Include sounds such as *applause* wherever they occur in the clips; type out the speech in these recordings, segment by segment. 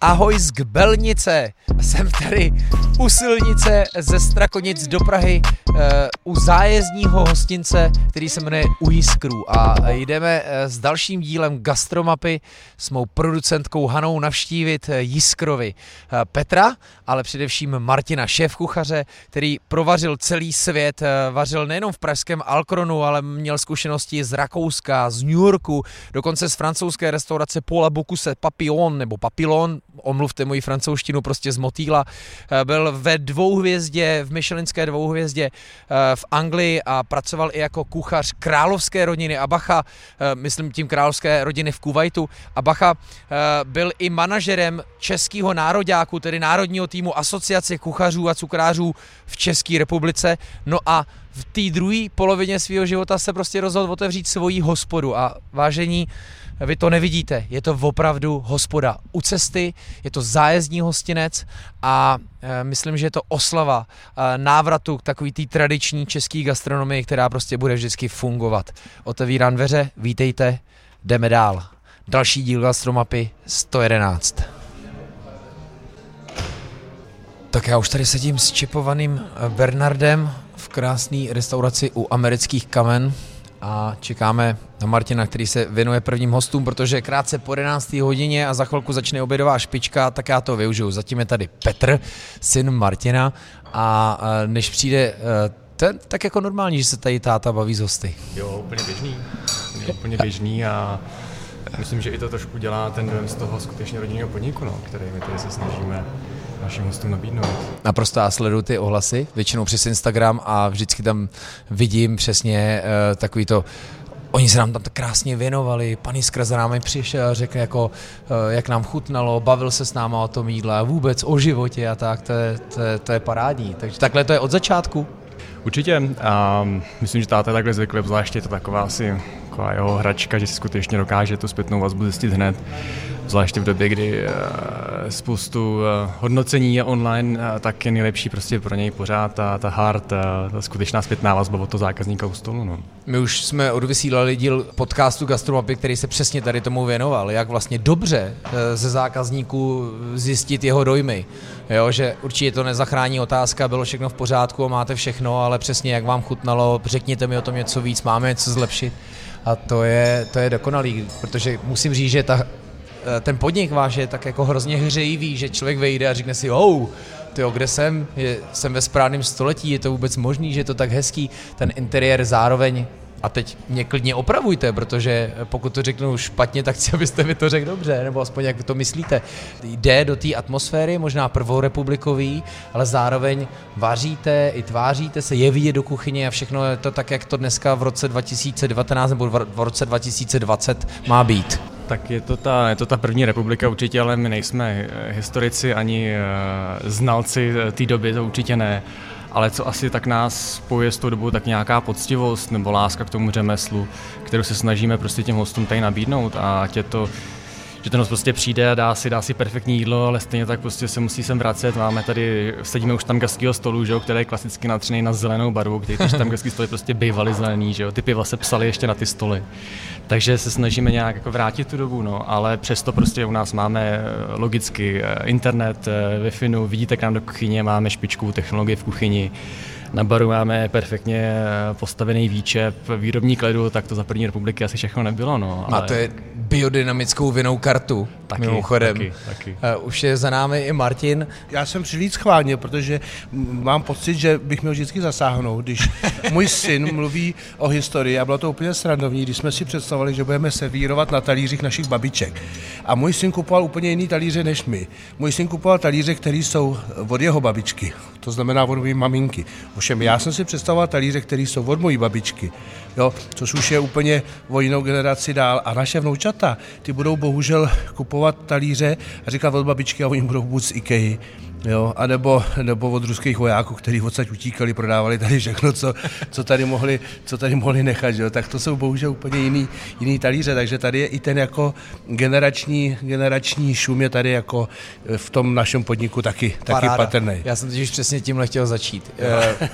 Ahoj z Gbelnice. Jsem tady u silnice ze Strakonic do Prahy uh, u zájezdního hostince, který se jmenuje U Jiskru a jdeme uh, s dalším dílem Gastromapy s mou producentkou Hanou navštívit uh, Jiskrovi Petra, ale především Martina, šéf kuchaře, který provařil celý svět, vařil nejenom v pražském Alkronu, ale měl zkušenosti z Rakouska, z New Yorku, dokonce z francouzské restaurace Paula Bocuse Papillon nebo Papillon, omluvte moji francouzštinu prostě z motýla, byl ve dvouhvězdě, v Michelinské dvouhvězdě v Anglii a pracoval i jako kuchař královské rodiny Abacha, myslím tím královské rodiny v Kuwaitu. Abacha byl i manažerem českého nároďáku, tedy národního týmu asociace kuchařů a cukrářů v České republice. No a v té druhé polovině svého života se prostě rozhodl otevřít svoji hospodu a vážení, vy to nevidíte, je to opravdu hospoda u cesty, je to zájezdní hostinec a e, myslím, že je to oslava e, návratu k takový té tradiční české gastronomii, která prostě bude vždycky fungovat. Otevírám dveře, vítejte, jdeme dál. Další díl Gastromapy 111. Tak já už tady sedím s čipovaným Bernardem v krásné restauraci u amerických kamen a čekáme na Martina, který se věnuje prvním hostům, protože krátce po 11. hodině a za chvilku začne obědová špička, tak já to využiju. Zatím je tady Petr, syn Martina a než přijde e, ten, tak jako normální, že se tady táta baví z hosty. Jo, úplně běžný. Je úplně běžný a myslím, že i to trošku dělá ten dojem z toho skutečně rodinného podniku, no, který my tady se snažíme našim hostům nabídnout. Naprosto já sleduju ty ohlasy, většinou přes Instagram a vždycky tam vidím přesně uh, takový to Oni se nám tam tak krásně věnovali, pan Jiskra za námi přišel, řekl, jako, eh, jak nám chutnalo, bavil se s náma o tom jídle a vůbec o životě a tak, to je, to je, to je parádní. Takže takhle to je od začátku. Určitě. A myslím, že táta je takhle zvyklý, zvláště je to taková asi taková jeho hračka, že si skutečně dokáže tu zpětnou vazbu zjistit hned zvláště v době, kdy eh, spoustu eh, hodnocení je online, eh, tak je nejlepší prostě pro něj pořád ta, ta hard, ta skutečná zpětná vazba od toho zákazníka u stolu. No. My už jsme odvysílali díl podcastu Gastromapy, který se přesně tady tomu věnoval, jak vlastně dobře ze zákazníků zjistit jeho dojmy. Jo, že určitě to nezachrání otázka, bylo všechno v pořádku máte všechno, ale přesně jak vám chutnalo, řekněte mi o tom něco víc, máme něco zlepšit. A to je, to je dokonalý, protože musím říct, že ta Eh, ten podnik váš je tak jako hrozně hřejivý, že člověk vejde a řekne si, oh, tyjo, kde jsem, je, jsem ve správném století, je to vůbec možný, že je to tak hezký, ten interiér zároveň a teď mě klidně opravujte, protože pokud to řeknu špatně, tak chci, abyste mi to řekl dobře, nebo aspoň jak to myslíte. Jde do té atmosféry, možná prvorepublikový, ale zároveň vaříte i tváříte se, jeví do kuchyně a všechno je to tak, jak to dneska v roce 2019 nebo v roce 2020 má být. Tak je to, ta, je to ta první republika určitě, ale my nejsme historici ani eh, znalci eh, té doby, to určitě ne. Ale co asi tak nás spojuje s tou dobou, tak nějaká poctivost nebo láska k tomu řemeslu, kterou se snažíme prostě těm hostům tady nabídnout a ať je to že ten host prostě přijde a dá si, dá si perfektní jídlo, ale stejně tak prostě se musí sem vracet. Máme tady, sedíme už tam gaského stolu, že jo, který je klasicky natřený na zelenou barvu, který tam gaský stoly prostě bývaly zelený, že jo, ty piva se psaly ještě na ty stoly. Takže se snažíme nějak jako vrátit tu dobu, no, ale přesto prostě u nás máme eh, logicky eh, internet, eh, Wi-Fi, vidíte k nám do kuchyně, máme špičku technologie v kuchyni, na baru máme perfektně postavený výčep, výrobní kledu, tak to za první republiky asi všechno nebylo. No, ale... Máte biodynamickou vinou kartu, taky, mimochodem. Taky, taky. Uh, už je za námi i Martin. Já jsem příliš schválně, protože mám pocit, že bych měl vždycky zasáhnout, když *laughs* můj syn mluví o historii a bylo to úplně srandovní, když jsme si představovali, že budeme servírovat na talířích našich babiček. A můj syn kupoval úplně jiný talíře než my. Můj syn kupoval talíře, které jsou od jeho babičky, to znamená od mé maminky. Ovšem já jsem si představoval talíře, které jsou od mojí babičky, jo, což už je úplně o jinou generaci dál. A naše vnoučata, ty budou bohužel kupovat talíře a říkat od babičky a oni budou buď z IKEA, jo, anebo, nebo od ruských vojáků, kteří odsaď utíkali, prodávali tady všechno, co, co, tady, mohli, co tady mohli nechat, jo. tak to jsou bohužel úplně jiný, jiný talíře, takže tady je i ten jako generační, generační šum je tady jako v tom našem podniku taky, taky patrný. Já jsem totiž přesně tímhle chtěl začít. Eh,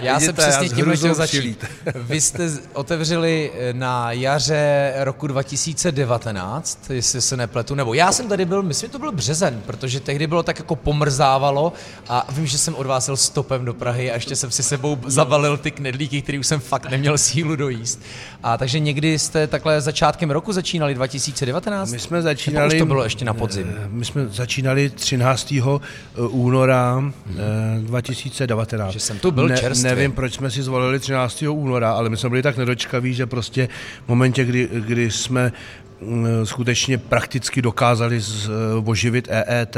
já jsem přesně tímhle chtěl začít. *laughs* Vy jste otevřeli eh, na jaře roku 2019, jestli se nepletu, nebo já jsem tady byl, myslím, to byl březen, protože tehdy bylo tak jako pomrzávalo a vím, že jsem od vás jel stopem do Prahy a ještě jsem si sebou zavalil ty knedlíky, který už jsem fakt neměl sílu dojíst. A takže někdy jste takhle začátkem roku začínali 2019? My jsme začínali... Nebo už to bylo ještě na podzim? Eh, my jsme začínali 13. Eh, února 2019. Že jsem tu byl ne, čerstvě. Nevím, proč jsme si zvolili 13. února, ale my jsme byli tak nedočkaví, že prostě v momentě, kdy, kdy jsme skutečně prakticky dokázali eh, oživit EET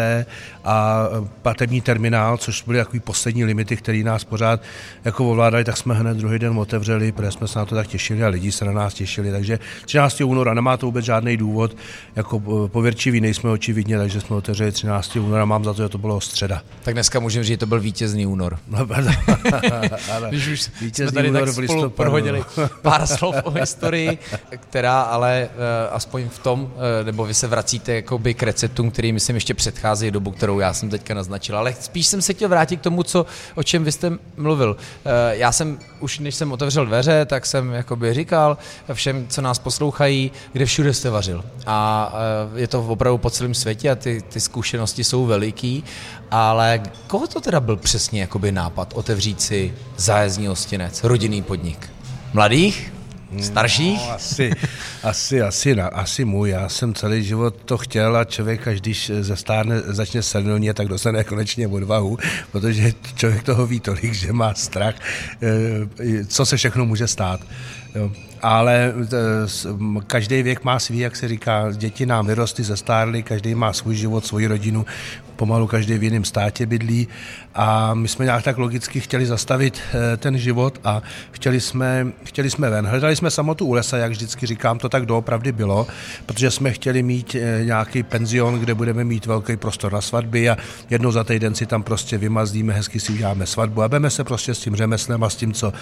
a platební terminál, což byly takový poslední limity, které nás pořád jako ovládali, tak jsme hned druhý den otevřeli, protože jsme se na to tak těšili a lidi se na nás těšili. Takže 13. února nemá to vůbec žádný důvod, jako eh, pověrčiví nejsme očividně, takže jsme otevřeli 13. února, mám za to, že to bylo středa. Tak dneska můžeme říct, že to byl vítězný únor. *laughs* No, *laughs* Když už vítězný jsme tady únor tak spolu prohodili pár slov o historii, která ale uh, aspoň v tom, eh, nebo vy se vracíte jakoby k receptům, který myslím ještě předcházejí dobu, kterou já jsem teďka naznačil. Ale spíš jsem se chtěl vrátit k tomu, co, o čem vy jste mluvil. Eh, já jsem už, než jsem otevřel dveře, tak jsem jakoby říkal všem, co nás poslouchají, kde všude jste vařil. A eh, je to opravdu po celém světě a ty, ty zkušenosti jsou veliký, ale koho to teda byl přesně jakoby nápad otevřít si zájezdní hostinec, rodinný podnik? Mladých? Starších? No, asi, asi, asi, asi můj. Já jsem celý život to chtěl a člověk, až když zestárne, začne silně, tak dostane konečně odvahu, protože člověk toho ví tolik, že má strach, eh, co se všechno může stát. Ale eh, každý věk má svý, jak se říká, děti nám vyrostly, zestárly, každý má svůj život, svoji rodinu, pomalu každý v jiném státě bydlí a my jsme nějak tak logicky chtěli zastavit eh, ten život a chtěli jsme, chtěli jsme ven. Hledali jsme samotu u lesa, jak vždycky říkám, to tak doopravdy bylo, protože jsme chtěli mít eh, nějaký penzion, kde budeme mít velký prostor na svatby a jednou za týden si tam prostě vymazdíme, hezky si uděláme svatbu a budeme se prostě s tím řemeslem a s tím, co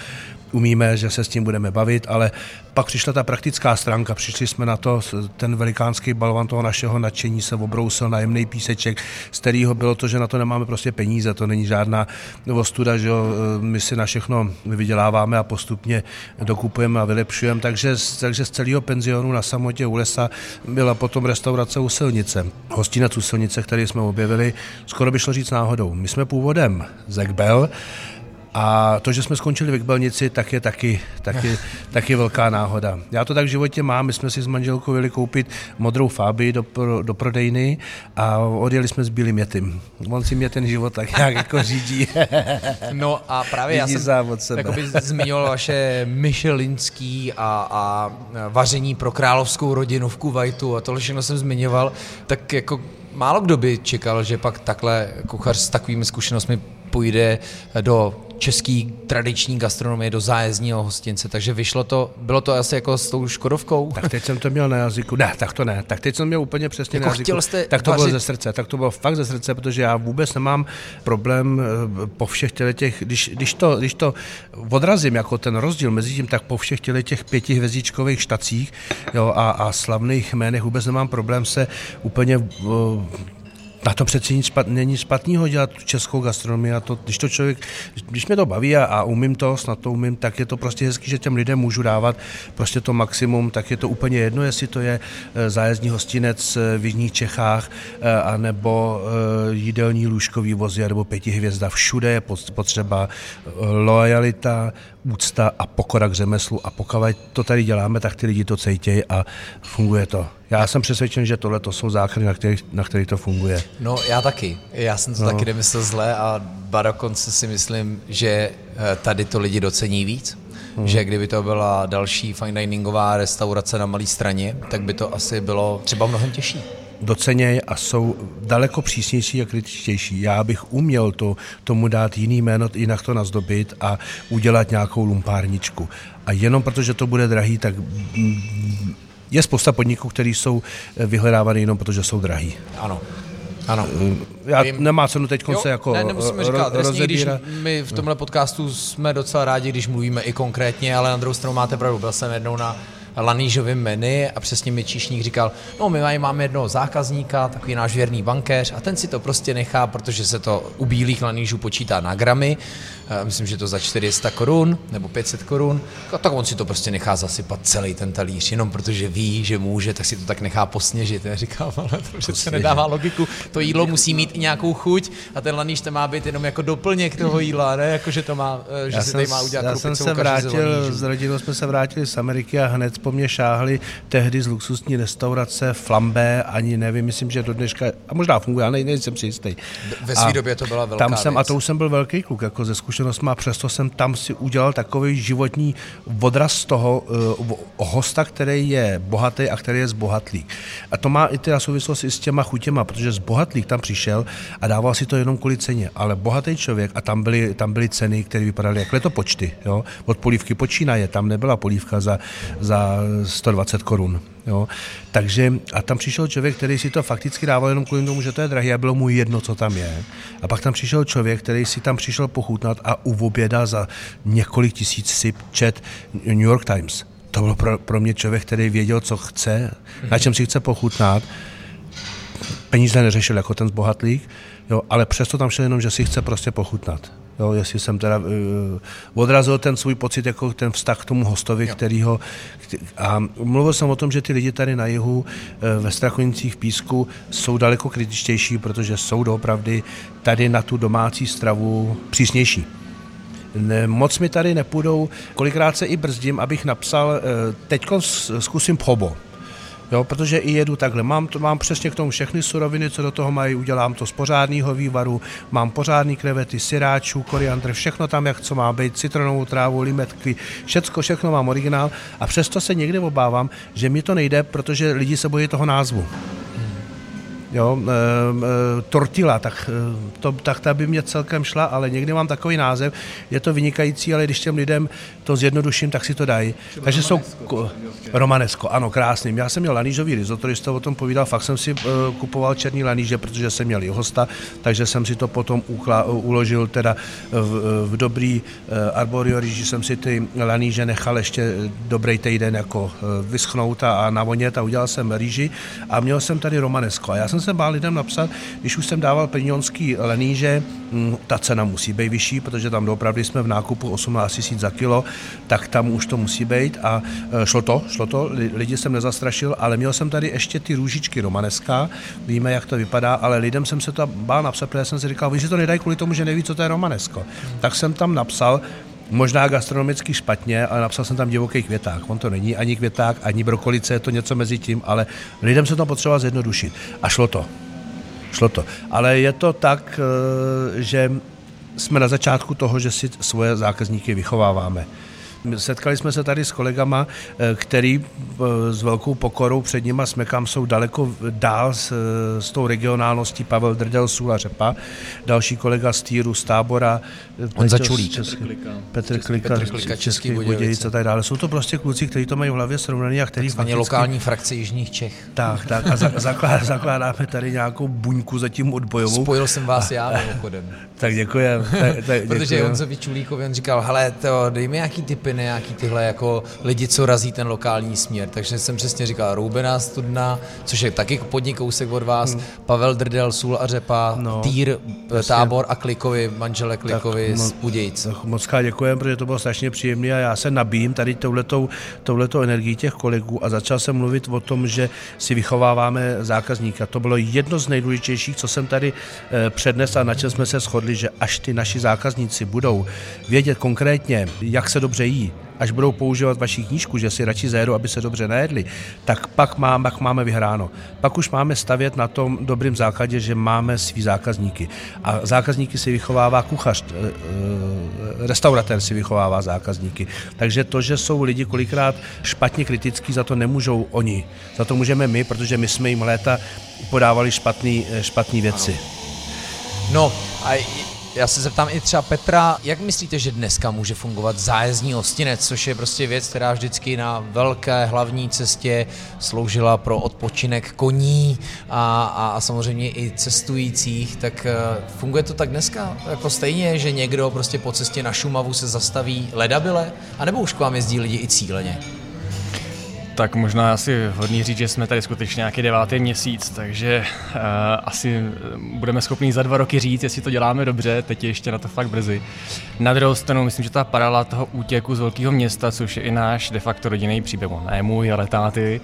umíme, že se s tím budeme bavit, ale pak přišla ta praktická stránka, přišli jsme na to, ten velikánský balvan toho našeho nadšení se obrousil na jemný píseček, kterého bylo to, že na to nemáme prostě peníze, to není žádná ostuda, že jo, my si na všechno vyděláváme a postupně dokupujeme a vylepšujeme, takže, takže z celého penzionu na samotě u lesa byla potom restaurace u silnice, hostinec u silnice, který jsme objevili, skoro by šlo říct náhodou. My jsme původem z Ekbel, a to, že jsme skončili v Ekbelnici, tak je taky, taky, *laughs* taky velká náhoda. Já to tak v životě mám, my jsme si s manželkou jeli koupit modrou fáby do, do prodejny a odjeli jsme s bílým jetem. On si mě ten život tak nějak jako řídí. *laughs* No a právě já jsem zmiňoval vaše Michelinský a, a vaření pro královskou rodinu v Kuwaitu a tohle všechno jsem zmiňoval, tak jako málo kdo by čekal, že pak takhle kuchař s takovými zkušenostmi půjde do český tradiční gastronomie do zájezdního hostince, takže vyšlo to, bylo to asi jako s tou Škodovkou? Tak teď jsem to měl na jazyku, ne, tak to ne, tak teď jsem měl úplně přesně jako na jazyku. Jste tak to vařit... bylo ze srdce, tak to bylo fakt ze srdce, protože já vůbec nemám problém eh, po všech těch, když, když, to, když to odrazím jako ten rozdíl mezi tím, tak po všech těch pětihvězdičkových štacích jo, a, a slavných jménech vůbec nemám problém se úplně uh, na to přeci nic není špatného dělat tu českou gastronomii a to, když to člověk, když mě to baví a, a umím to, snad to umím, tak je to prostě hezký, že těm lidem můžu dávat prostě to maximum, tak je to úplně jedno, jestli to je eh, zájezdní hostinec eh, v Jižních Čechách, eh, anebo jídelní lůžkový vozy, nebo pětihvězda. Všude je potřeba lojalita, úcta a pokora k řemeslu a pokud to tady děláme, tak ty lidi to cejtějí a funguje to. Já jsem přesvědčen, že tohle to jsou záchrany, na kterých, na kterých to funguje. No já taky. Já jsem to no. taky nemyslel zle a ba dokonce si myslím, že eh, tady to lidi docení víc. Hmm. Že kdyby to byla další fine diningová restaurace na malé straně, tak by to asi bylo třeba mnohem těžší docenějí a jsou daleko přísnější a kritičtější. Já bych uměl to, tomu dát jiný jméno, jinak to nazdobit a udělat nějakou lumpárničku. A jenom protože to bude drahý, tak je spousta podniků, které jsou vyhledávané jenom protože jsou drahý. Ano. Ano. Já nemá cenu teď se jako ne, nemusíme ro- říkat trestně, když my v tomhle podcastu jsme docela rádi, když mluvíme i konkrétně, ale na druhou stranu máte pravdu, byl jsem jednou na lanížovém menu a přesně mi číšník říkal, no my máme jednoho zákazníka, takový náš věrný bankéř a ten si to prostě nechá, protože se to u bílých lanížů počítá na gramy, Eh, myslím, že to za 400 korun nebo 500 korun, a tak on si to prostě nechá zasypat celý ten talíř, jenom protože ví, že může, tak si to tak nechá posněžit. Já říkám, ale to přece nedává logiku, to jídlo musí mít i nějakou chuť a ten laníž to má být jenom jako doplněk toho jídla, ne? Jako, že to má, eh, že Já si jsem, tady má udělat já jsem se z vrátil, s rodinou jsme se vrátili z Ameriky a hned po mně šáhli tehdy z luxusní restaurace Flambé, ani nevím, myslím, že do dneška, a možná funguje, ale nejsem si jistý. Ve své době to byla velká tam jsem, věc. A to už jsem byl velký kluk, jako ze zkušenostmi, a přesto jsem tam si udělal takový životní odraz z toho uh, hosta, který je bohatý a který je zbohatlý. A to má i teda souvislost i s těma chutěma, protože zbohatlík tam přišel a dával si to jenom kvůli ceně, ale bohatý člověk, a tam byly, tam byly ceny, které vypadaly jako letopočty, jo? od polívky počínaje, tam nebyla polívka za, za 120 korun. Jo? Takže a tam přišel člověk, který si to fakticky dával jenom kvůli tomu, že to je drahé a bylo mu jedno, co tam je. A pak tam přišel člověk, který si tam přišel pochutnat a u oběda za několik tisíc si čet New York Times. To byl pro, pro mě člověk, který věděl, co chce, na čem si chce pochutnat. Peníze neřešil jako ten zbohatlík, jo, ale přesto tam šel jenom, že si chce prostě pochutnat. Jo, jestli jsem teda uh, odrazil ten svůj pocit, jako ten vztah k tomu hostovi, který ho... A mluvil jsem o tom, že ty lidi tady na jihu uh, ve Strakonicích v Písku jsou daleko kritičtější, protože jsou doopravdy tady na tu domácí stravu přísnější. Ne, moc mi tady nepůjdou, kolikrát se i brzdím, abych napsal, uh, teď zkusím phobo. Jo, protože i jedu takhle. Mám, to, mám přesně k tomu všechny suroviny, co do toho mají, udělám to z pořádného vývaru, mám pořádný krevety, syráčů, koriandr, všechno tam, jak co má být, citronovou trávu, limetky, všecko, všechno mám originál a přesto se někdy obávám, že mi to nejde, protože lidi se bojí toho názvu. Jo, e, e, tortila, tak, e, to, tak ta by mě celkem šla, ale někdy mám takový název, je to vynikající, ale když těm lidem to zjednoduším, tak si to dají. Takže jsou ko, romanesko, ano, krásný. Já jsem měl lanížový risotto, když to o tom povídal, fakt jsem si uh, kupoval černý laníže, protože jsem měl i hosta, takže jsem si to potom ukla, uložil teda v, v dobrý uh, arborio rýži, jsem si ty laníže nechal ještě dobrý týden jako vyschnout a, a navonět a udělal jsem rýži a měl jsem tady romanesko. A já jsem se bál lidem napsat, když už jsem dával peňonský laníže, hm, ta cena musí být vyšší, protože tam opravdu jsme v nákupu 18 000 za kilo, tak tam už to musí být a uh, šlo to, šlo to, lidi jsem nezastrašil, ale měl jsem tady ještě ty růžičky romaneská, víme, jak to vypadá, ale lidem jsem se to bál napsat, protože jsem si říkal, si to nedají kvůli tomu, že neví, co to je romanesko. Tak jsem tam napsal, možná gastronomicky špatně, ale napsal jsem tam divoký květák. On to není ani květák, ani brokolice, je to něco mezi tím, ale lidem se to potřeba zjednodušit. A šlo to. Šlo to. Ale je to tak, eh, že jsme na začátku toho, že si svoje zákazníky vychováváme. Setkali jsme se tady s kolegama, který s velkou pokorou před nima smekám jsou daleko dál s, s tou regionálností Pavel Drdel, Sula Řepa, další kolega z Týru, z Tábora, Honza Čulík. Český, Petr Klika, Petr Klika, Český Budějic a tak dále. Jsou to prostě kluci, kteří to mají v hlavě srovnaný a který fakticky... lokální frakce Jižních Čech. Tak, tak a za, zaklad, *laughs* zakládáme tady nějakou buňku zatím odbojovou. Spojil jsem vás já *laughs* mimochodem. tak děkujem. Tak, tak, Protože Honzovi Čulíkovi on říkal, hele, to, dej mi nějaký typy, nějaký tyhle jako lidi, co razí ten lokální směr. Takže jsem přesně říkal Roubená studna, což je taky podnik kousek od vás, hmm. Pavel Drdel, Sůl a Řepa, no, Týr, jasně. Tábor a Klikovi, manžele Klikovi tak, z Budějic. Moc krát děkujem, protože to bylo strašně příjemné a já se nabím tady touhletou, touhletou energii těch kolegů a začal jsem mluvit o tom, že si vychováváme zákazníka. To bylo jedno z nejdůležitějších, co jsem tady eh, přednes a na čem jsme se shodli, že až ty naši zákazníci budou vědět konkrétně, jak se dobře jí, až budou používat vaši knížku, že si radši zajedou, aby se dobře najedli, tak pak, má, pak máme vyhráno. Pak už máme stavět na tom dobrým základě, že máme svý zákazníky. A zákazníky si vychovává kuchař, restauratér si vychovává zákazníky. Takže to, že jsou lidi kolikrát špatně kritický, za to nemůžou oni. Za to můžeme my, protože my jsme jim léta podávali špatné špatný věci. No a Já se zeptám i třeba Petra, jak myslíte, že dneska může fungovat zájezdní hostinec, což je prostě věc, která vždycky na velké hlavní cestě sloužila pro odpočinek koní a, a, a samozřejmě i cestujících, tak uh, funguje to tak dneska jako stejně, že někdo prostě po cestě na Šumavu se zastaví ledabile, anebo už k vám jezdí lidi i cíleně? Tak možná asi hodný říct, že jsme tady skutečně nějaký devátý měsíc, takže uh, asi budeme schopni za dva roky říct, jestli to děláme dobře, teď je ještě na to fakt brzy. Na druhou stranu myslím, že ta paralela toho útěku z velkého města, což je i náš de facto rodinný příběh, ne můj, ale táty,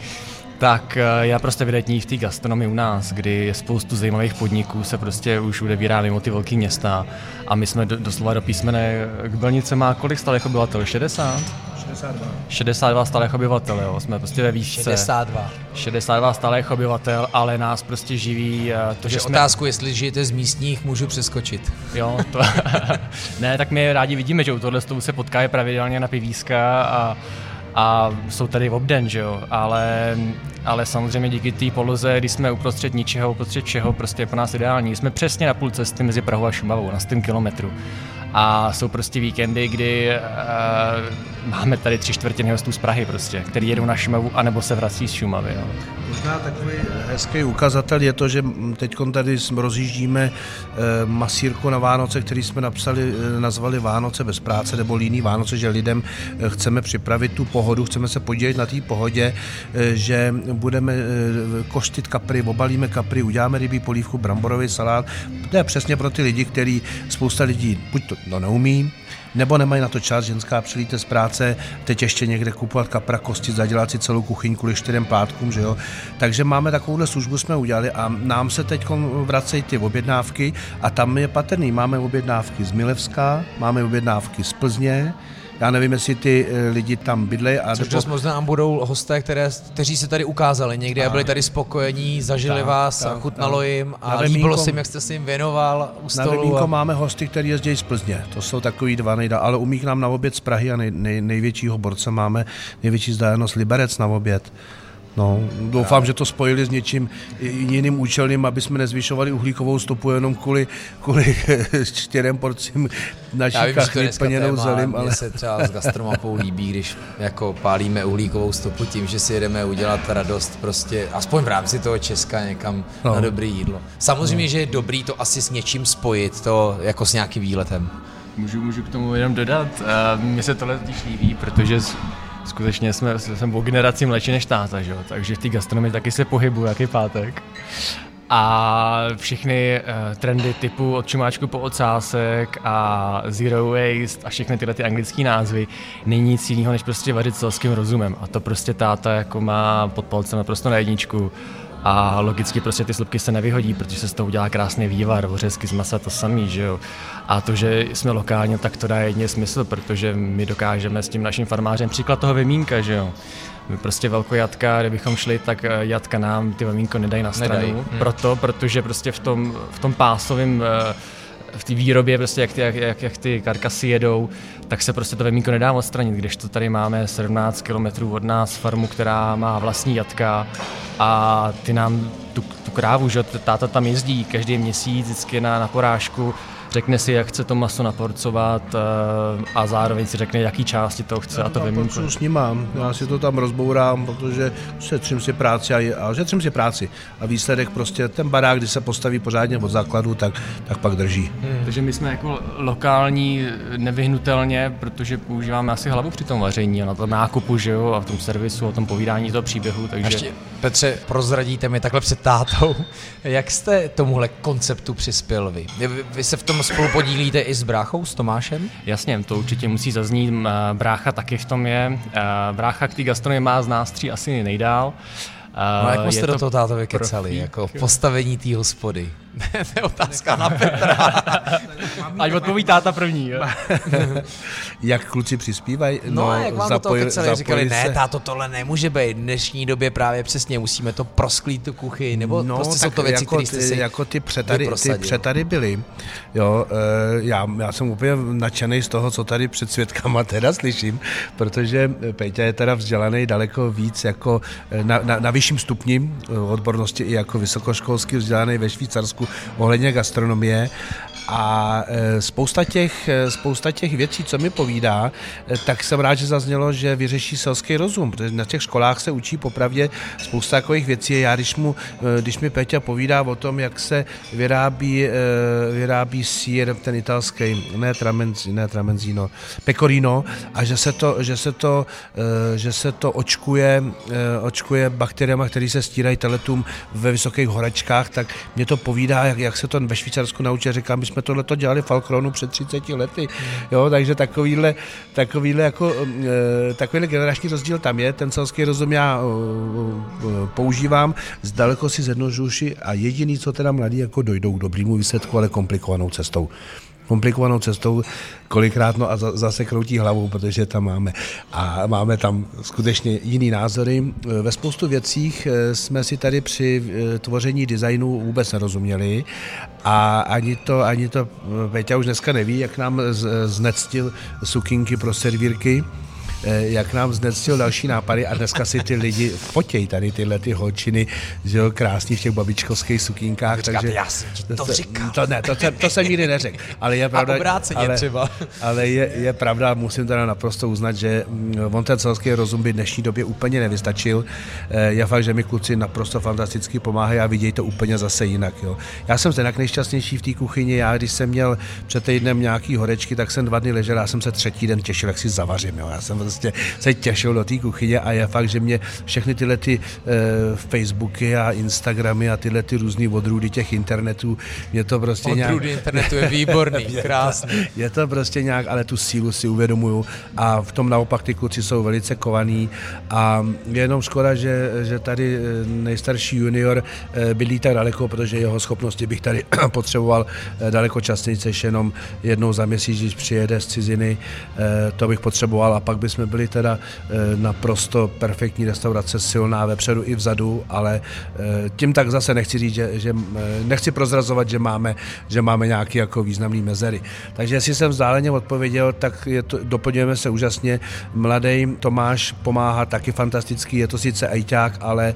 tak eh, já prostě evidentní v té gastronomii u nás, kdy je spoustu zajímavých podniků, se prostě už udevírá mimo ty velké města a my jsme do, doslova do písmene, k Belnice má kolik stálých obyvatel? 60? 62. 62 stálých obyvatel, jo. jsme prostě ve výšce. 62. 62 stálých obyvatel, ale nás prostě živí eh, to, že jsme... otázku, jestli žijete z místních, můžu přeskočit. Jo, to... *laughs* ne, tak my rádi vidíme, že u tohle stolu se potkáme pravidelně na pivíska a a jsou tady v obden, že jo, ale, ale samozřejmě díky té poloze, když jsme uprostřed ničeho, uprostřed čeho, prostě je pro nás ideální. Jsme přesně na půl cesty mezi Prahou a Šumavou, na 100 kilometru. A jsou prostě víkendy, kdy uh, máme tady tři čtvrtiny hostů z Prahy prostě, který jedou na Šumavu, anebo se vrací z Šumavy. Jo. Možná takový hezký ukazatel je to, že teď tady rozjíždíme eh, masírku na Vánoce, který jsme napsali, eh, nazvali Vánoce bez práce nebo líný Vánoce, že lidem chceme připravit tu pohodu, chceme se podílet na té pohodě, že budeme koštit kapry, obalíme kapry, uděláme rybí polívku, bramborový salát. To je přesně pro ty lidi, který spousta lidí buď to no, neumí, nebo nemají na to čas, ženská přilíte z práce, teď ještě někde kupovat kapra, kosti, zadělat si celou kuchyň kvůli čtyřem pátkům, že jo. Takže máme takovouhle službu jsme udělali a nám se teď vracejí ty objednávky a tam je patrný. Máme objednávky z Milevska, máme objednávky z Plzně, já nevím, jestli ty eh, lidi tam bydlejí. A Což dost možná budou hosté, které, kteří se tady ukázali někdy a, a byli tady spokojení, zažili tak, vás tak, chutnalo tak. jim a na líbilo se jim, jak jste se jim věnoval u stolu. Na a... máme hosty, kteří jezdí z Plzně. To jsou takový dva nejda, ale umí k nám na oběd z Prahy a nej, nej, největšího borce máme, největší zdájenost Liberec na oběd. No, doufám, že to spojili s něčím jiným účelným, aby jsme nezvyšovali uhlíkovou stopu jenom kvůli, kvůli *laughs* čtyřem porcím naší kachny plněnou zelím. Ale... Mně se třeba s gastromapou líbí, když jako pálíme uhlíkovou stopu tím, že si jedeme udělat radost prostě, aspoň v rámci toho Česka někam no. na dobré jídlo. Samozřejmě, no. že je dobrý to asi s něčím spojit, to jako s nějakým výletem. Můžu, můžu k tomu jenom dodat, uh, mně se tohle líbí, protože skutečně jsme, jsem o generaci mladší než táta, že? takže v té gastronomii taky se pohybuju, jaký pátek. A všechny uh, trendy typu od čumáčku po ocásek a zero waste a všechny tyhle ty anglické názvy není nic jiného, než prostě vařit selským rozumem. A to prostě táta jako má pod palcem naprosto na jedničku a logicky prostě ty slupky se nevyhodí, protože se z toho udělá krásný vývar, ořezky z masa to samý, že jo. A to, že jsme lokálně, tak to dá jedině smysl, protože my dokážeme s tím naším farmářem příklad toho vemínka, že jo. My prostě velkojatka, kdybychom šli, tak eh, jatka nám ty vemínko nedají na stranu. Nedají. Hmm. Proto, protože prostě v tom, v tom pásovém eh, v té výrobě, prostě jak, ty, jak, jak, jak ty karkasy jedou, tak se prostě to vemínko nedá odstranit, když to tady máme 17 km od nás farmu, která má vlastní jatka a ty nám tu, tu krávu, že táta tam jezdí každý měsíc vždycky na, na porážku, řekne si, jak chce to maso naporcovat eh, a zároveň si řekne, jaký části to chce já a to vymínku. s ním mám, já si to tam rozbourám, protože šetřím si práci a, a šetřím si práci a výsledek prostě ten barák, když se postaví pořádně od základu, tak, tak pak drží. Hmm. Takže my jsme jako lokální nevyhnutelně, protože používáme asi hlavu při tom vaření a na tom nákupu, že jo, a v tom servisu, o tom povídání toho příběhu, takže... Ještě, Petře, prozradíte mi takhle před tátou, *laughs* jak jste tomuhle konceptu přispěl vy? Vy, vy se v tom spolu podílíte i s bráchou, s Tomášem? Jasně, to určitě musí zaznít. Brácha taky v tom je. Brácha k té gastronomii má z nás tří asi nejdál. No jak jste do toho táto vykecali, jako postavení té hospody? To je otázka na Petra. Ať odpoví táta první. Jo? jak kluci přispívají? No, no jak vám zapoj, do toho říkali, se... ne, táto, tohle nemůže být. V dnešní době právě přesně musíme to prosklít tu kuchy, nebo no, prostě jsou to věci, jako, které jste si Jako ty přetady, ty přetady byly. Jo, eh, já, já jsem úplně nadšený z toho, co tady před světkama teda slyším, protože Peťa je teda vzdělaný daleko víc jako eh, na, na, na vyšším stupni eh, odbornosti i jako vysokoškolský vzdělaný ve Švýcarsku ohledně gastronomie A e, spousta těch, e, spousta těch věcí, co mi povídá, e, tak jsem rád, že zaznělo, že vyřeší selský rozum, protože na těch školách se učí popravdě spousta takových věcí. Já, když, mu, když mi Peťa povídá o tom, jak se vyrábí, vyrábí sír, ten italský, ne, tramenzi, ne tramenzino, pecorino, a že se to, že se to, že se to očkuje, očkuje bakteriemi, které se stírají teletům ve vysokých horečkách, tak mě to povídá, jak, jak se to ve Švýcarsku naučí. Říkám, jsme tohle to dělali Falkronu před 30 lety, jo, takže takovýhle, takovýhle, jako, e, takovýhle generační rozdíl tam je, ten selský rozum já e, e, používám, zdaleko si zjednoduši a jediný, co teda mladí jako dojdou k dobrýmu výsledku, ale komplikovanou cestou komplikovanou cestou, kolikrát no a zase kroutí hlavou, protože tam máme. A máme tam skutečně jiný názory. Ve spoustu věcích eh, jsme si tady při eh, tvoření designu vůbec nerozuměli a ani to, ani to Peťa už dneska neví, jak nám znectil sukinky pro servírky, jak nám znectil další nápady a dneska si ty lidi fotějí tady tyhle ty holčiny, že jo, krásný v těch babičkovských sukínkách. Říkáte, takže já jsem to, to říkal. To ne, to, to, to jsem nikdy neřekl. Ale je pravda, a ale, třeba. ale je, je, pravda, musím teda naprosto uznat, že mm, on ten celský rozum by v dnešní době úplně nevystačil. Eh, je fakt, že mi kluci naprosto fantasticky pomáhají a vidějí to úplně zase jinak. Jo. Já jsem zde nejšťastnější v té kuchyni. Já, když jsem měl před týdnem nějaký horečky, tak jsem dva dny ležel, já jsem se třetí den těšil, jak si zavařím. Jo. Já jsem prostě se těšil do té kuchyně a je fakt, že mě všechny tyhle ty e, Facebooky a Instagramy a tyhle ty různý odrůdy těch internetů, mě to prostě odrůdy nějak... Odrůdy internetu je výborný, krásný. *laughs* Je to, je to prostě nějak, ale tu sílu si uvědomuju a v tom naopak ty kluci jsou velice kovaný a je jenom škoda, že, že tady eh, nejstarší junior eh, bydlí tak daleko, protože jeho schopnosti bych tady *clears throat* potřeboval daleko častěji, než jenom jednou za měsíc, když přijede z ciziny, to bych potřeboval a pak bychom byli teda eh, naprosto perfektní restaurace, silná vepředu i vzadu, ale eh, tím tak zase nechci říct, že, že eh, nechci prozrazovat, že máme, že máme nějaký jako významný mezery. Takže jestli jsem vzdáleně odpověděl, tak je to, doplňujeme se úžasně. Mladý Tomáš pomáhá taky fantastický, je to sice ajťák, ale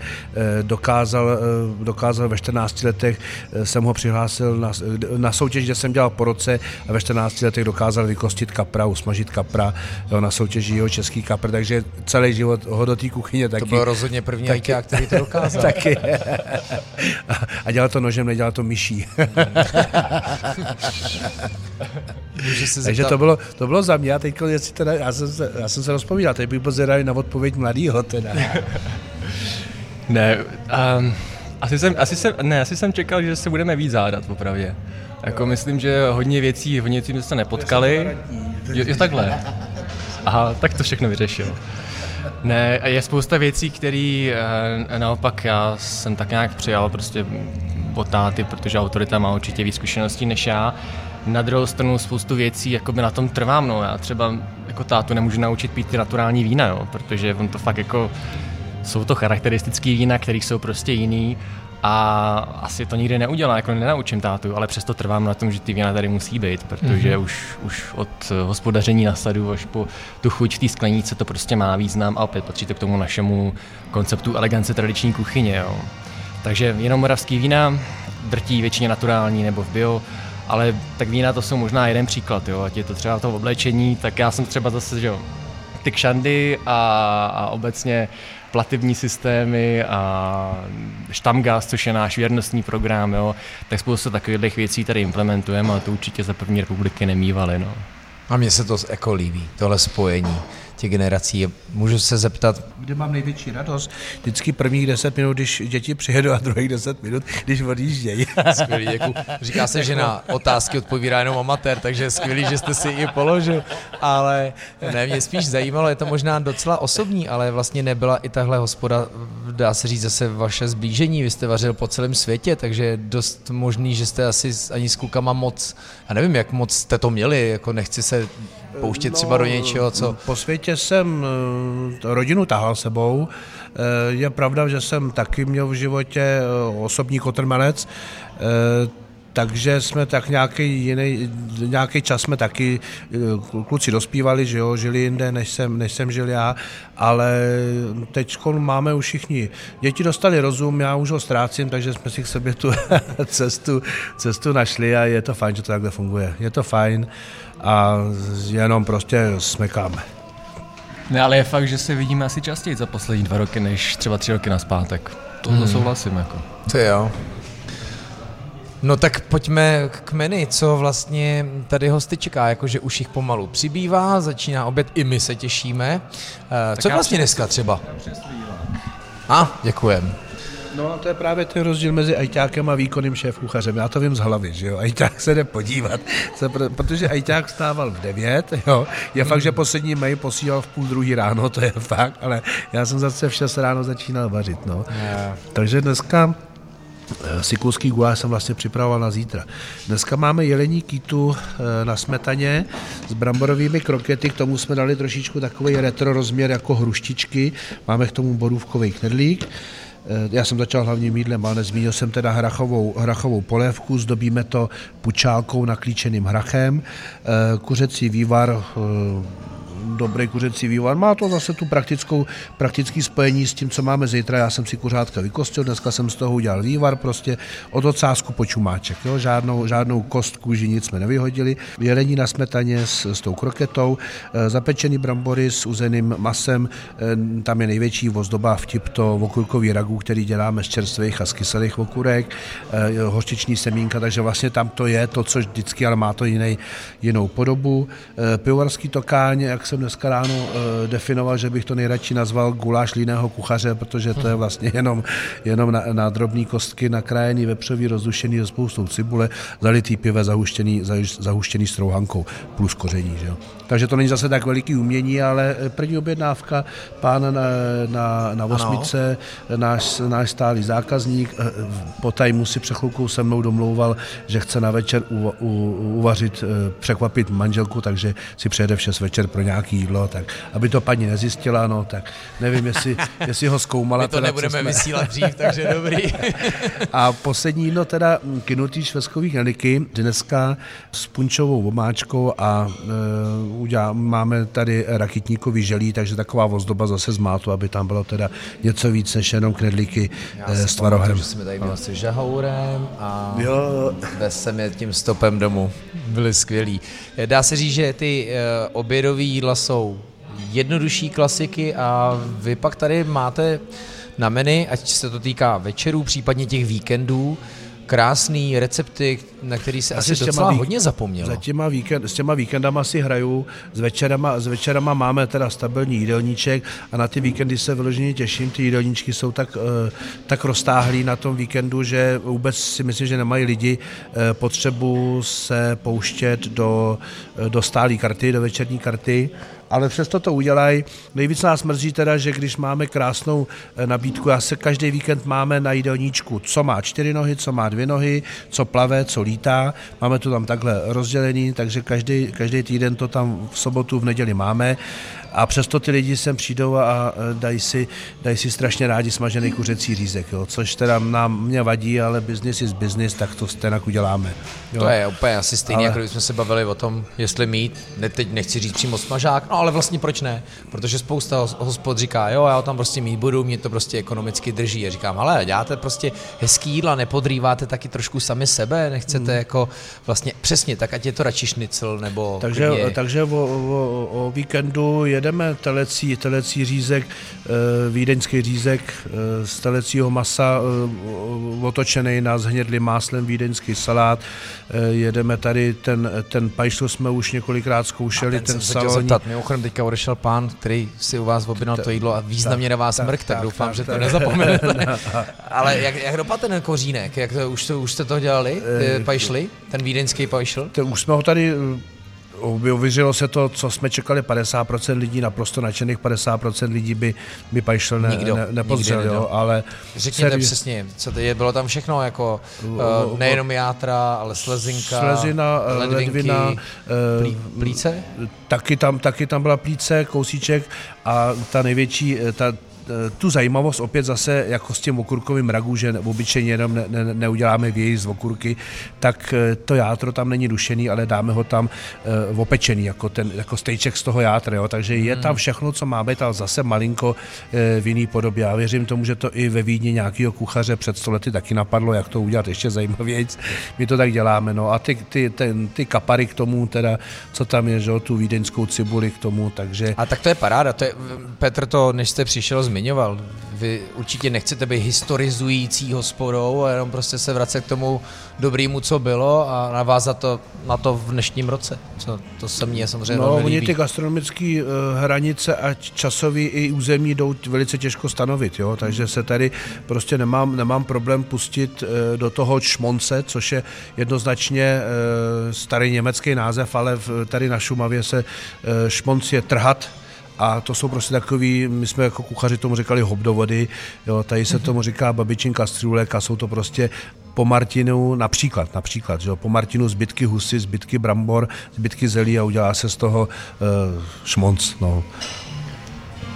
dokázal, dokázal ve 14 letech, jsem ho přihlásil na, na soutěž, kde jsem dělal po roce a ve 14 letech dokázal vykostit kapra, usmažit kapra jo, na soutěži jeho český kapr, takže celý život ho do té kuchyně taky. To byl rozhodně první taky, IKEA, který to dokázal. *laughs* taky. A dělal to nožem, nedělal to myší. takže to bylo, to bylo za mě. A teď, teda, já, jsem se, já jsem se rozpovídal, teď bych byl zvědavý na odpověď mladýho. Teda. *laughs* ne, um, asi jsem, asi jsem, ne, asi jsem čekal, že se budeme víc zádat, popravdě. Jako myslím, že hodně věcí, hodně věcí jsme se nepotkali. Jo, jo, takhle. Aha, tak to všechno vyřešil. Ne, je spousta věcí, které eh, naopak já jsem tak nějak přijal prostě od táty, protože autorita má určitě víc zkušeností než já. Na druhou stranu spoustu věcí jako by na tom trvám, no. Já třeba jako tátu nemůžu naučit pít ty naturální vína, jo, protože on to fakt jako jsou to charakteristické vína, které jsou prostě jiný a asi to nikdy neudělá, jako nenaučím tátu, ale přesto trvám na tom, že ty vína tady musí být, protože mm-hmm. už, už od hospodaření na sadu až po tu chuť v té sklenice to prostě má význam a opět patří to k tomu našemu konceptu elegance tradiční kuchyně. Jo. Takže jenom moravský vína, drtí většině naturální nebo v bio, ale tak vína to jsou možná jeden příklad, jo. ať je to třeba to oblečení, tak já jsem třeba zase, že jo, ty kšandy a, a obecně plativní systémy a Štamgas, což je náš věrnostní program, jo, tak spoustu takových věcí tady implementujeme a to určitě za první republiky nemývali. No. A mně se to jako líbí, tohle spojení těch generací. Můžu se zeptat... Kde mám největší radost? Vždycky prvních deset minut, když děti přijedou a druhých deset minut, když odjíždějí. *laughs* Skvělý, děkuji. Říká se, že na otázky odpovídá jenom amatér, takže je skvělý, že jste si i položil. Ale ne, mě spíš zajímalo, je to možná docela osobní, ale vlastně nebyla i tahle hospoda, dá se říct zase vaše zblížení. Vy jste vařil po celém světě, takže je dost možný, že jste asi ani s klukama moc, a nevím, jak moc jste to měli, jako nechci se pouštět no, třeba do něčeho, co... Po světě jsem eh, rodinu tahal sebou. Eh, je pravda, že jsem taky měl v životě eh, osobní kotrmelec. takže jsme tak nějaký jiný, nějaký čas jsme taky, kluci dospívali, že jo, žili jinde, než jsem, než jsem žil já, ale teď máme už všichni, děti dostali rozum, já už ho ztrácím, takže jsme si k sobě tu *laughs* cestu, cestu našli a je to fajn, že to takhle funguje. Je to fajn a jenom prostě smekáme. Ne, ale je fakt, že se vidíme asi častěji za poslední dva roky, než třeba tři roky naspátek. To hmm. souhlasím, jako. To jo. No tak pojďme k menu, co vlastně tady hosty čeká, jakože už jich pomalu přibývá, začíná oběd, i my se těšíme. Uh, co vlastně dneska třeba? A, ah, děkujem. No a to je právě ten rozdíl mezi ajťákem a výkonným šéf kuchařem. Já to vím z hlavy, že jo. Ajťák se jde podívat, se, protože ajťák stával v 9, jo. Je fakt, že poslední mail posílal v půl druhý ráno, to je fakt, ale já jsem zase v 6 ráno začínal vařit, no. Yeah. Takže dneska eh, Sikulský guláš jsem vlastně připravoval na zítra. Dneska máme jelení kýtu eh, na smetaně s bramborovými krokety, k tomu jsme dali trošičku takový retro rozměr jako hruštičky, máme k tomu borůvkový knedlík. Eh, já jsem začal hlavním jídlem, ale nezmínil jsem teda hrachovou, hrachovou polévku, zdobíme to pučálkou naklíčeným hrachem, eh, kuřecí vývar eh, dobrý kuřecí vývar. Má to zase tu praktickou, praktický spojení s tím, co máme zítra. Já jsem si kuřátka vykostil, dneska jsem z toho udělal vývar, prostě od ocásku po čumáček. Jo? Žádnou, žádnou kostku, že nic jsme nevyhodili. Jelení na smetaně s, s tou kroketou, e, zapečený brambory s uzeným masem, e, tam je největší ozdoba vtip to okurkový ragu, který děláme z čerstvých a z kyselých okurek, e, hořčiční semínka, takže vlastně tam to je to, co vždycky, ale má to jiný, jinou podobu. Pivovarský tokáň, jak jsem dneska ráno uh, definoval, že bych to nejradši nazval guláš líného kuchaře, protože to je vlastně jenom, jenom na, na drobné kostky nakrájený vepřový, rozdušený se spoustou cibule, zalitý pive zahuštěný, zahuštěný strouhankou plus koření. Že jo. Takže to není zase tak veliký umění, ale první objednávka pán na, na, na Osmice, náš, náš stálý zákazník, eh, po tajmu si přechloukou se mnou domlouval, že chce na večer u, u, uvařit, eh, překvapit manželku, takže si přijede v 6 večer pro nějaký jídlo, tak aby to paní nezjistila, no, tak nevím, jestli, *laughs* jestli ho zkoumala. My to teda, nebudeme jsme... vysílat dřív, takže dobrý. *laughs* a poslední jídlo teda kynutý švestkových neliky, dneska s punčovou omáčkou a e, udělá, máme tady rakitníkový želí, takže taková ozdoba zase z mátu, aby tam bylo teda něco víc než jenom knedlíky e, s tvarohem. že jsme tady měli se žahourem a jo. jsem je tím stopem domů. Byly skvělý. Dá se říct, že ty uh, obědové jídla jsou jednodušší klasiky a vy pak tady máte na menu, ať se to týká večerů, případně těch víkendů, krásný recepty, na který se asi, asi docela vík- hodně zapomnělo. Za těma víkend, s těma víkendama si hraju, s večerama, s večerama máme teda stabilní jídelníček a na ty víkendy se vyloženě těším, ty jídelníčky jsou tak, uh, tak roztáhlý na tom víkendu, že vůbec si myslím, že nemají lidi uh, potřebu se pouštět do, uh, do stálé karty, do večerní karty ale přesto to udělají. Nejvíc nás mrzí teda, že když máme krásnou eh, nabídku, já se každý víkend máme na jídelníčku, co má čtyři nohy, co má dvě nohy, co plave, co lítá. Máme to tam takhle rozdělený, takže každý, každý týden to tam v sobotu, v neděli máme a přesto ty lidi sem přijdou a dají si, dají si strašně rádi smažený kuřecí řízek, jo, což teda nám mě vadí, ale business is business, tak to stejně uděláme. Jo. To je úplně asi stejné, ale... jako když jsme se bavili o tom, jestli mít, ne, teď nechci říct přímo smažák, no ale vlastně proč ne, protože spousta hospod říká, jo, já tam prostě mít budu, mě to prostě ekonomicky drží. A říkám, ale děláte prostě hezký jídla, nepodrýváte taky trošku sami sebe, nechcete hmm. jako vlastně přesně, tak ať je to radši šnicl nebo... Takže, takže o, o, o víkendu je jedeme telecí, telecí řízek, eh, vídeňský řízek eh, z telecího masa eh, otočený na zhnědlým máslem vídeňský salát. Jedeme tady ten, ten pajšl jsme už několikrát zkoušeli, ten, ten saloní. Zeptat, mimochodem teďka odešel pán, který si u vás objednal to jídlo a významně na vás mrk, tak, doufám, že to nezapomenete. *laughs* Ale jak, jak dopadl ten kořínek? Jak to, už, to, už jste to dělali, ty pajšly, ten vídeňský pajšl? Už jsme ho tady Uvěřilo se to, co jsme čekali, 50% lidí, naprosto nadšených 50% lidí by, by Pajšel ne, Nikdo, ne, nepozřel, jo, ale... Řekněte seri... přesně, co to je, bylo tam všechno, jako uh, nejenom játra, ale slezinka, Slezina, eh, ledvinky, ledvina, uh, plí, plíce? Taky tam, taky tam byla plíce, kousíček a ta největší, ta, tu zajímavost opět zase jako s tím okurkovým ragu, že obyčejně jenom ne, ne, neuděláme věj z okurky, tak to játro tam není dušený, ale dáme ho tam uh, opečený, jako, ten, jako stejček z toho játra. Jo? Takže je tam hmm. všechno, co má být, ale zase malinko uh, v jiný podobě. Já věřím tomu, že to i ve Vídni nějakého kuchaře před stolety taky napadlo, jak to udělat ještě zajímavějc. My to tak děláme. No a ty, ty, ten, ty kapary k tomu, teda, co tam je, že tu vídeňskou cibuli k tomu, takže... A tak to je paráda, to je, Petr to, než jste přišel, zmiňoval. Vy určitě nechcete být historizující hospodou, a jenom prostě se vracet k tomu dobrýmu, co bylo a navázat to na to v dnešním roce. Co, to se mně samozřejmě No, oni ty gastronomické uh, hranice a časový i území jdou velice těžko stanovit, jo? takže se tady prostě nemám, nemám problém pustit uh, do toho šmonce, což je jednoznačně uh, starý německý název, ale v, tady na Šumavě se šmonc je trhat, a to jsou prostě takový, my jsme jako kuchaři tomu říkali hobdovody, jo, tady se tomu říká babičin kastrůlek a jsou to prostě po Martinu například, například, že jo, po Martinu zbytky husy, zbytky brambor, zbytky zelí a udělá se z toho uh, šmonc, no.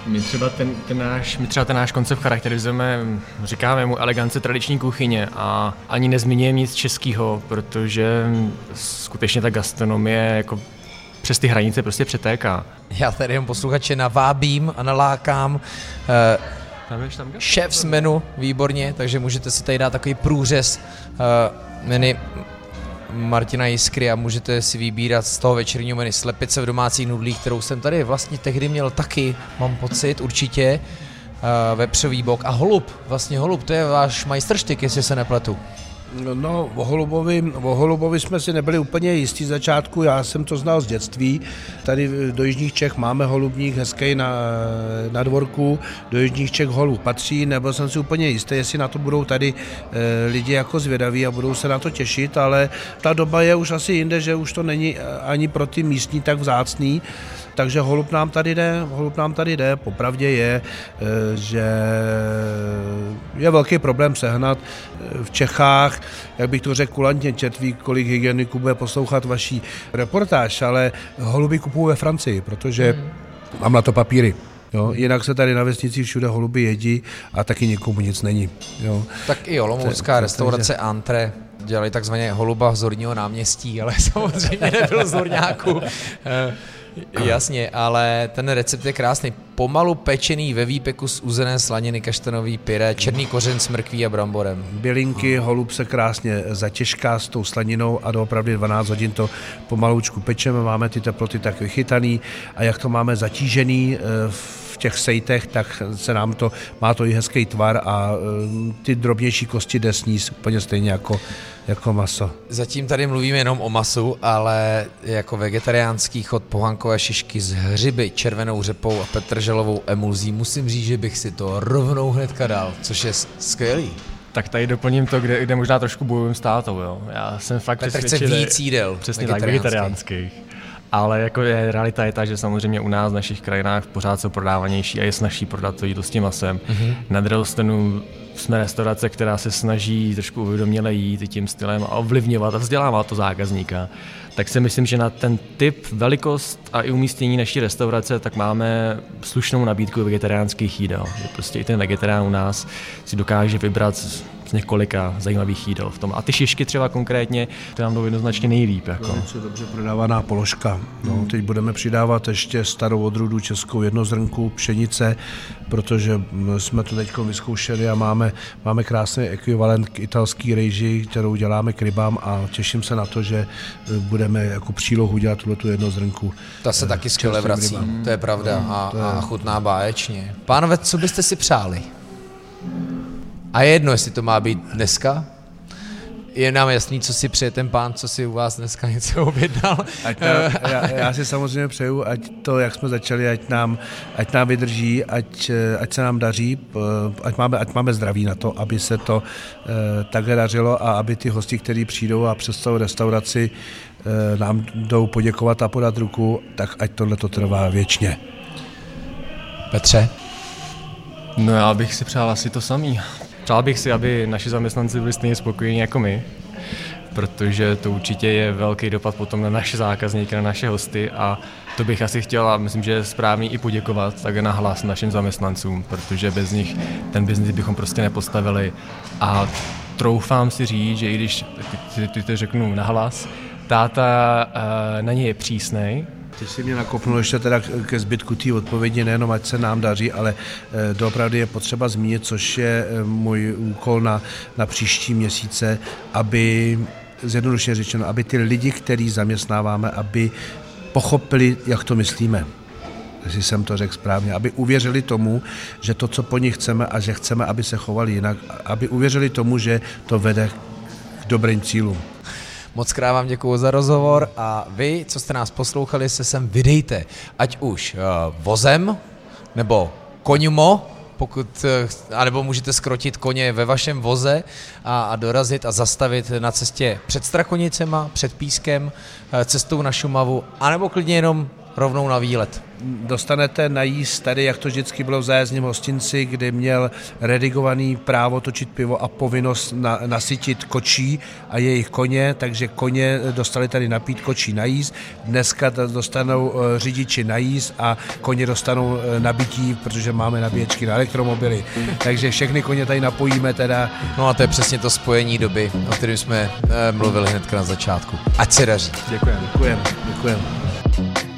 My třeba ten, ten náš, my třeba ten náš koncept charakterizujeme, říkáme mu elegance tradiční kuchyně a ani nezmiňujeme nic českého, protože skutečně ta gastronomie jako přes ty hranice prostě přetéká. Já tady jen posluchače navábím a nalákám. Eh, šéf z menu, výborně, takže můžete si tady dát takový průřez uh, menu Martina Jiskry a můžete si vybírat z toho večerního menu slepice v domácích nudlích, kterou jsem tady vlastně tehdy měl taky, mám pocit, určitě, uh, vepřový bok a holub, vlastně holub, to je váš majstrštyk, jestli se nepletu. No, o Holubovi, o Holubovi jsme si nebyli úplně jistí začátku, já jsem to znal z dětství. Tady do Jižních Čech máme holubník hezký na, na dvorku, do Jižních Čech holub patří, nebo jsem si úplně jistý, jestli na to budou tady e, lidi jako zvědaví a budou se na to těšit, ale ta doba je už asi jinde, že už to není ani pro ty místní tak vzácný takže holub nám tady jde, holub nám tady jde, popravdě je, eh, že je velký problém sehnat eh, v Čechách, jak bych to řekl kulantně, četví, kolik hygieniků bude poslouchat vaší reportáž, ale holuby kupuju ve Francii, protože hmm. mám na to papíry. Jo, jinak se tady na vesnici všude holuby jedí a taky nikomu nic není. Jo. Tak i Olomoucká restaurace Antre dělali takzvaně holuba z horního náměstí, ale *laughs* samozřejmě nebyl z horňáku. *laughs* Jasně, ale ten recept je krásný. Pomalu pečený ve výpeku z uzené slaniny, kaštanový pyré, černý kořen s mrkví a bramborem. Bylinky, holub se krásně zatěžká s tou slaninou a doopravdy 12 hodin to pomaloučku pečeme, máme ty teploty tak vychytaný a jak to máme zatížený eh, v těch sejtech, tak se nám to, má to i hezký tvar a eh, ty drobnější kosti jde sníst úplně stejně jako jako maso. Zatím tady mluvíme jenom o masu, ale jako vegetariánský chod pohankové šišky s hřiby, červenou řepou a petrželovou emulzí musím říct, že bych si to rovnou hnedka dal, což je skvělý. Tak tady doplním to, kde, kde možná trošku bojujem s tátou, jo. Já jsem fakt Petr chce víc jídel Přesně tak, vegetariánských. Ale jako je, realita je ta, že samozřejmě u nás v našich krajinách pořád jsou prodávanější a je snažší prodat to jídlo s tím masem. Mm-hmm. Na druhou stranu jsme restaurace, která se snaží trošku uvědoměle jít tím stylem a ovlivňovat a vzdělávat to zákazníka. Tak si myslím, že na ten typ, velikost a i umístění naší restaurace, tak máme slušnou nabídku vegetariánských jídel. Že prostě i ten vegetarián u nás si dokáže vybrat z několika zajímavých jídel v tom. A ty šišky třeba konkrétně, to nám jdou jednoznačně nejlíp. Jako. To je dobře prodávaná položka. No, hmm. Teď budeme přidávat ještě starou odrůdu českou jednozrnku pšenice, protože jsme to teď vyzkoušeli a máme, máme krásný ekvivalent k italský rejži, kterou děláme k rybám a těším se na to, že e, budeme jako přílohu dělat tuhle tu jednozrnku. Ta se e, taky skvěle vrací, rybám. to je pravda no, a, je... a chutná báječně. Pánové, co byste si přáli? A je jedno, jestli to má být dneska, je nám jasný, co si přeje ten pán, co si u vás dneska *laughs* něco objednal. Ať nám, já, já si samozřejmě přeju, ať to, jak jsme začali, ať nám, ať nám vydrží, ať, ať se nám daří, ať máme, ať máme zdraví na to, aby se to eh, takhle dařilo a aby ty hosti, kteří přijdou a přes celou restauraci eh, nám jdou poděkovat a podat ruku, tak ať tohle to trvá věčně. Petře? No já bych si přál asi to samý. Přál bych si, aby naši zaměstnanci byli stejně spokojení jako my, protože to určitě je velký dopad potom na naše zákazníky, na naše hosty a to bych asi chtěl a myslím, že je správný i poděkovat tak na hlas našim zaměstnancům, protože bez nich ten biznis bychom prostě nepostavili. A troufám si říct, že i když ty, ty to řeknu nahlas, táta uh, na ně je přísnej, ty si mě nakopnul ještě teda ke zbytku té odpovědi, nejenom ať se nám daří, ale eh, doopravdy je potřeba zmínit, což je eh, můj úkol na, na příští měsíce, aby zjednodušeně řečeno, aby ty lidi, který zaměstnáváme, aby pochopili, jak to myslíme jestli jsem to řekl správně, aby uvěřili tomu, že to, co po nich chceme a že chceme, aby se chovali jinak, aby uvěřili tomu, že to vede k dobrým cílům. Moc krát vám děkuji za rozhovor a vy, co jste nás poslouchali, se sem vydejte. Ať už uh, vozem, nebo koňmo, pokud, uh, anebo můžete skrotit koně ve vašem voze a, a dorazit a zastavit na cestě před Strakonicema, před Pískem, uh, cestou na Šumavu, anebo klidně jenom rovnou na výlet dostanete najíst tady, jak to vždycky bylo v zájezdním hostinci, kdy měl redigovaný právo točit pivo a povinnost na, nasytit kočí a jejich koně, takže koně dostali tady napít kočí najíst. Dneska dostanou eh, řidiči najíst a koně dostanou eh, nabití, protože máme nabíječky na elektromobily. *laughs* Takže všechny koně tady napojíme teda. No a to je přesně to spojení doby, o kterém jsme eh, mluvili hned na začátku. Ať se daří. Děkujeme. Děkujeme. Děkujeme.